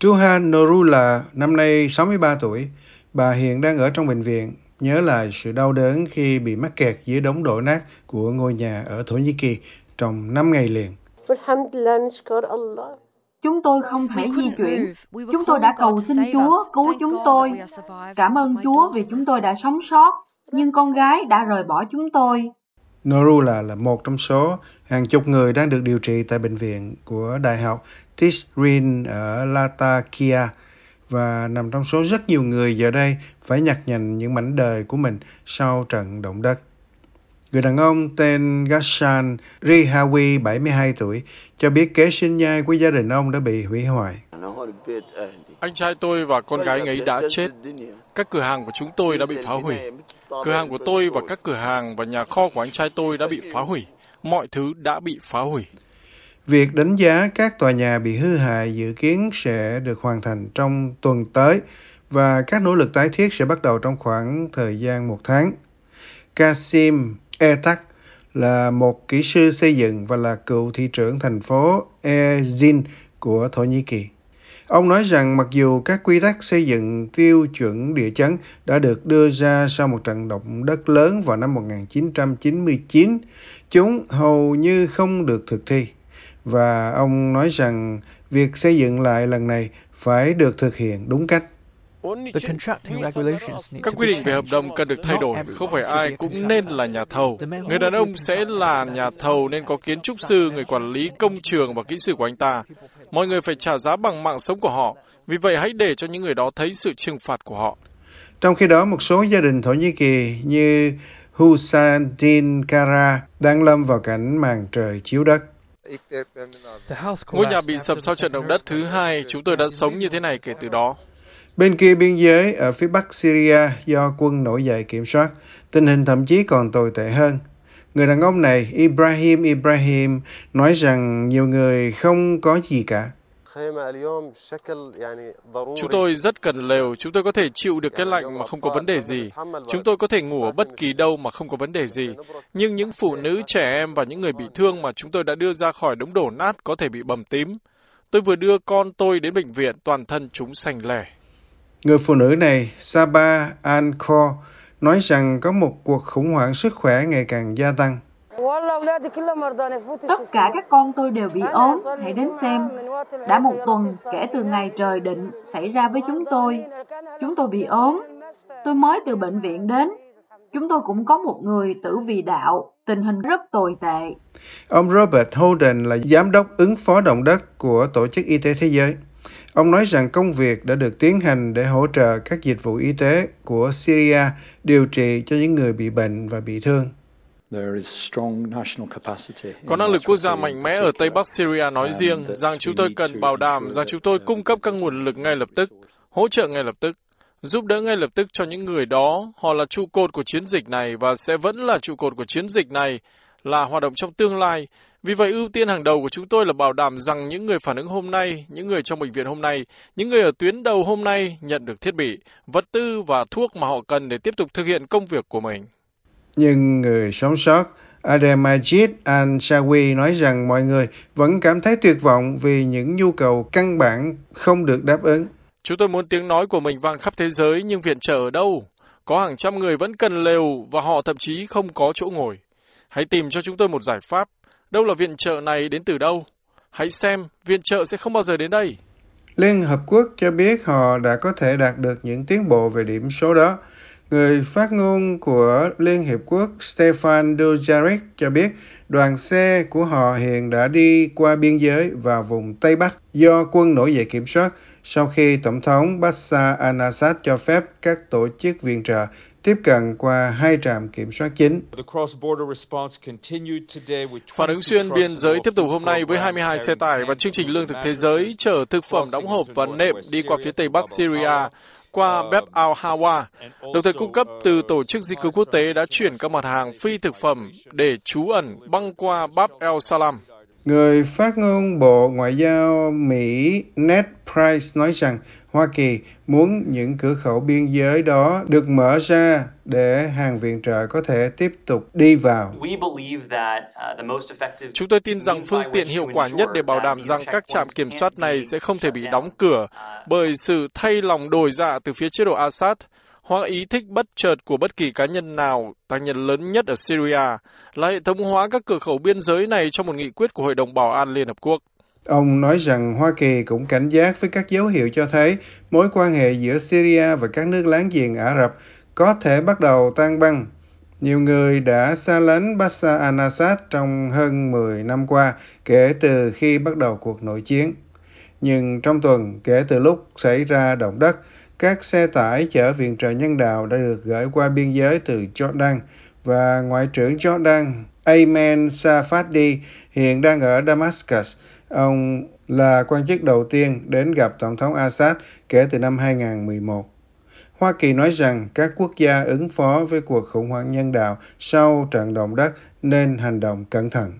Truha Norula, năm nay 63 tuổi, bà hiện đang ở trong bệnh viện, nhớ lại sự đau đớn khi bị mắc kẹt dưới đống đổ nát của ngôi nhà ở Thổ Nhĩ Kỳ trong 5 ngày liền. Chúng tôi không thể di chuyển. Chúng tôi đã cầu xin Chúa cứu chúng tôi. Cảm ơn Chúa vì chúng tôi đã sống sót, nhưng con gái đã rời bỏ chúng tôi. Norula là một trong số hàng chục người đang được điều trị tại bệnh viện của Đại học Tishrin ở Latakia và nằm trong số rất nhiều người giờ đây phải nhặt nhạnh những mảnh đời của mình sau trận động đất. Người đàn ông tên Gashan Rihawi, 72 tuổi, cho biết kế sinh nhai của gia đình ông đã bị hủy hoại. Anh trai tôi và con gái ấy đã chết. Các cửa hàng của chúng tôi đã bị phá hủy. Cửa hàng của tôi và các cửa hàng và nhà kho của anh trai tôi đã bị phá hủy. Mọi thứ đã bị phá hủy. Việc đánh giá các tòa nhà bị hư hại dự kiến sẽ được hoàn thành trong tuần tới và các nỗ lực tái thiết sẽ bắt đầu trong khoảng thời gian một tháng. Kasim Etak là một kỹ sư xây dựng và là cựu thị trưởng thành phố Ezin của Thổ Nhĩ Kỳ. Ông nói rằng mặc dù các quy tắc xây dựng tiêu chuẩn địa chấn đã được đưa ra sau một trận động đất lớn vào năm 1999, chúng hầu như không được thực thi. Và ông nói rằng việc xây dựng lại lần này phải được thực hiện đúng cách. Các quy định về hợp đồng cần được thay đổi, không phải ai cũng nên là nhà thầu. Người đàn ông sẽ là nhà thầu nên có kiến trúc sư, người quản lý công trường và kỹ sư của anh ta. Mọi người phải trả giá bằng mạng sống của họ, vì vậy hãy để cho những người đó thấy sự trừng phạt của họ. Trong khi đó, một số gia đình Thổ Nhĩ Kỳ như Husadin Kara đang lâm vào cảnh màn trời chiếu đất. Ngôi nhà bị sập sau trận động đất thứ hai, chúng tôi đã sống như thế này kể từ đó. Bên kia biên giới ở phía bắc Syria do quân nổi dậy kiểm soát, tình hình thậm chí còn tồi tệ hơn. Người đàn ông này, Ibrahim Ibrahim, nói rằng nhiều người không có gì cả. Chúng tôi rất cần lều, chúng tôi có thể chịu được cái lạnh mà không có vấn đề gì. Chúng tôi có thể ngủ ở bất kỳ đâu mà không có vấn đề gì. Nhưng những phụ nữ, trẻ em và những người bị thương mà chúng tôi đã đưa ra khỏi đống đổ nát có thể bị bầm tím. Tôi vừa đưa con tôi đến bệnh viện, toàn thân chúng sành lẻ. Người phụ nữ này, Saba Anko, nói rằng có một cuộc khủng hoảng sức khỏe ngày càng gia tăng. Tất cả các con tôi đều bị ốm, hãy đến xem. Đã một tuần kể từ ngày trời định xảy ra với chúng tôi. Chúng tôi bị ốm. Tôi mới từ bệnh viện đến. Chúng tôi cũng có một người tử vì đạo. Tình hình rất tồi tệ. Ông Robert Holden là giám đốc ứng phó động đất của Tổ chức Y tế Thế giới. Ông nói rằng công việc đã được tiến hành để hỗ trợ các dịch vụ y tế của Syria điều trị cho những người bị bệnh và bị thương. Có năng lực quốc gia mạnh mẽ ở Tây Bắc Syria nói riêng rằng chúng tôi cần bảo đảm rằng chúng tôi cung cấp các nguồn lực ngay lập tức, hỗ trợ ngay lập tức, giúp đỡ ngay lập tức cho những người đó. Họ là trụ cột của chiến dịch này và sẽ vẫn là trụ cột của chiến dịch này, là hoạt động trong tương lai. Vì vậy, ưu tiên hàng đầu của chúng tôi là bảo đảm rằng những người phản ứng hôm nay, những người trong bệnh viện hôm nay, những người ở tuyến đầu hôm nay nhận được thiết bị, vật tư và thuốc mà họ cần để tiếp tục thực hiện công việc của mình. Nhưng người sống sót Ademajid Al-Shawi nói rằng mọi người vẫn cảm thấy tuyệt vọng vì những nhu cầu căn bản không được đáp ứng. Chúng tôi muốn tiếng nói của mình vang khắp thế giới nhưng viện trợ ở đâu? Có hàng trăm người vẫn cần lều và họ thậm chí không có chỗ ngồi. Hãy tìm cho chúng tôi một giải pháp. Đâu là viện trợ này đến từ đâu? Hãy xem, viện trợ sẽ không bao giờ đến đây. Liên Hợp Quốc cho biết họ đã có thể đạt được những tiến bộ về điểm số đó. Người phát ngôn của Liên Hiệp Quốc Stefan Dujarric cho biết đoàn xe của họ hiện đã đi qua biên giới vào vùng Tây Bắc do quân nổi dậy kiểm soát sau khi Tổng thống Bashar al-Assad cho phép các tổ chức viện trợ tiếp cận qua hai trạm kiểm soát chính. Phản ứng xuyên biên giới tiếp tục hôm nay với 22 xe tải và chương trình lương thực thế giới chở thực phẩm đóng hộp và nệm đi qua phía tây bắc Syria qua Bab al-Hawa, đồng thời cung cấp từ Tổ chức Di cư Quốc tế đã chuyển các mặt hàng phi thực phẩm để trú ẩn băng qua Bab el-Salam. Người phát ngôn Bộ Ngoại giao Mỹ Ned Price nói rằng Hoa Kỳ muốn những cửa khẩu biên giới đó được mở ra để hàng viện trợ có thể tiếp tục đi vào. Chúng tôi tin rằng phương tiện hiệu quả nhất để bảo đảm rằng các trạm kiểm soát này sẽ không thể bị đóng cửa bởi sự thay lòng đổi dạ từ phía chế độ Assad hoặc ý thích bất chợt của bất kỳ cá nhân nào, tác nhân lớn nhất ở Syria, là hệ thống hóa các cửa khẩu biên giới này trong một nghị quyết của Hội đồng Bảo an Liên Hợp Quốc. Ông nói rằng Hoa Kỳ cũng cảnh giác với các dấu hiệu cho thấy mối quan hệ giữa Syria và các nước láng giềng Ả Rập có thể bắt đầu tan băng. Nhiều người đã xa lánh Bashar al-Assad trong hơn 10 năm qua kể từ khi bắt đầu cuộc nội chiến. Nhưng trong tuần kể từ lúc xảy ra động đất, các xe tải chở viện trợ nhân đạo đã được gửi qua biên giới từ Jordan và Ngoại trưởng Jordan, Ayman Safadi, hiện đang ở Damascus. Ông là quan chức đầu tiên đến gặp Tổng thống Assad kể từ năm 2011. Hoa Kỳ nói rằng các quốc gia ứng phó với cuộc khủng hoảng nhân đạo sau trận động đất nên hành động cẩn thận.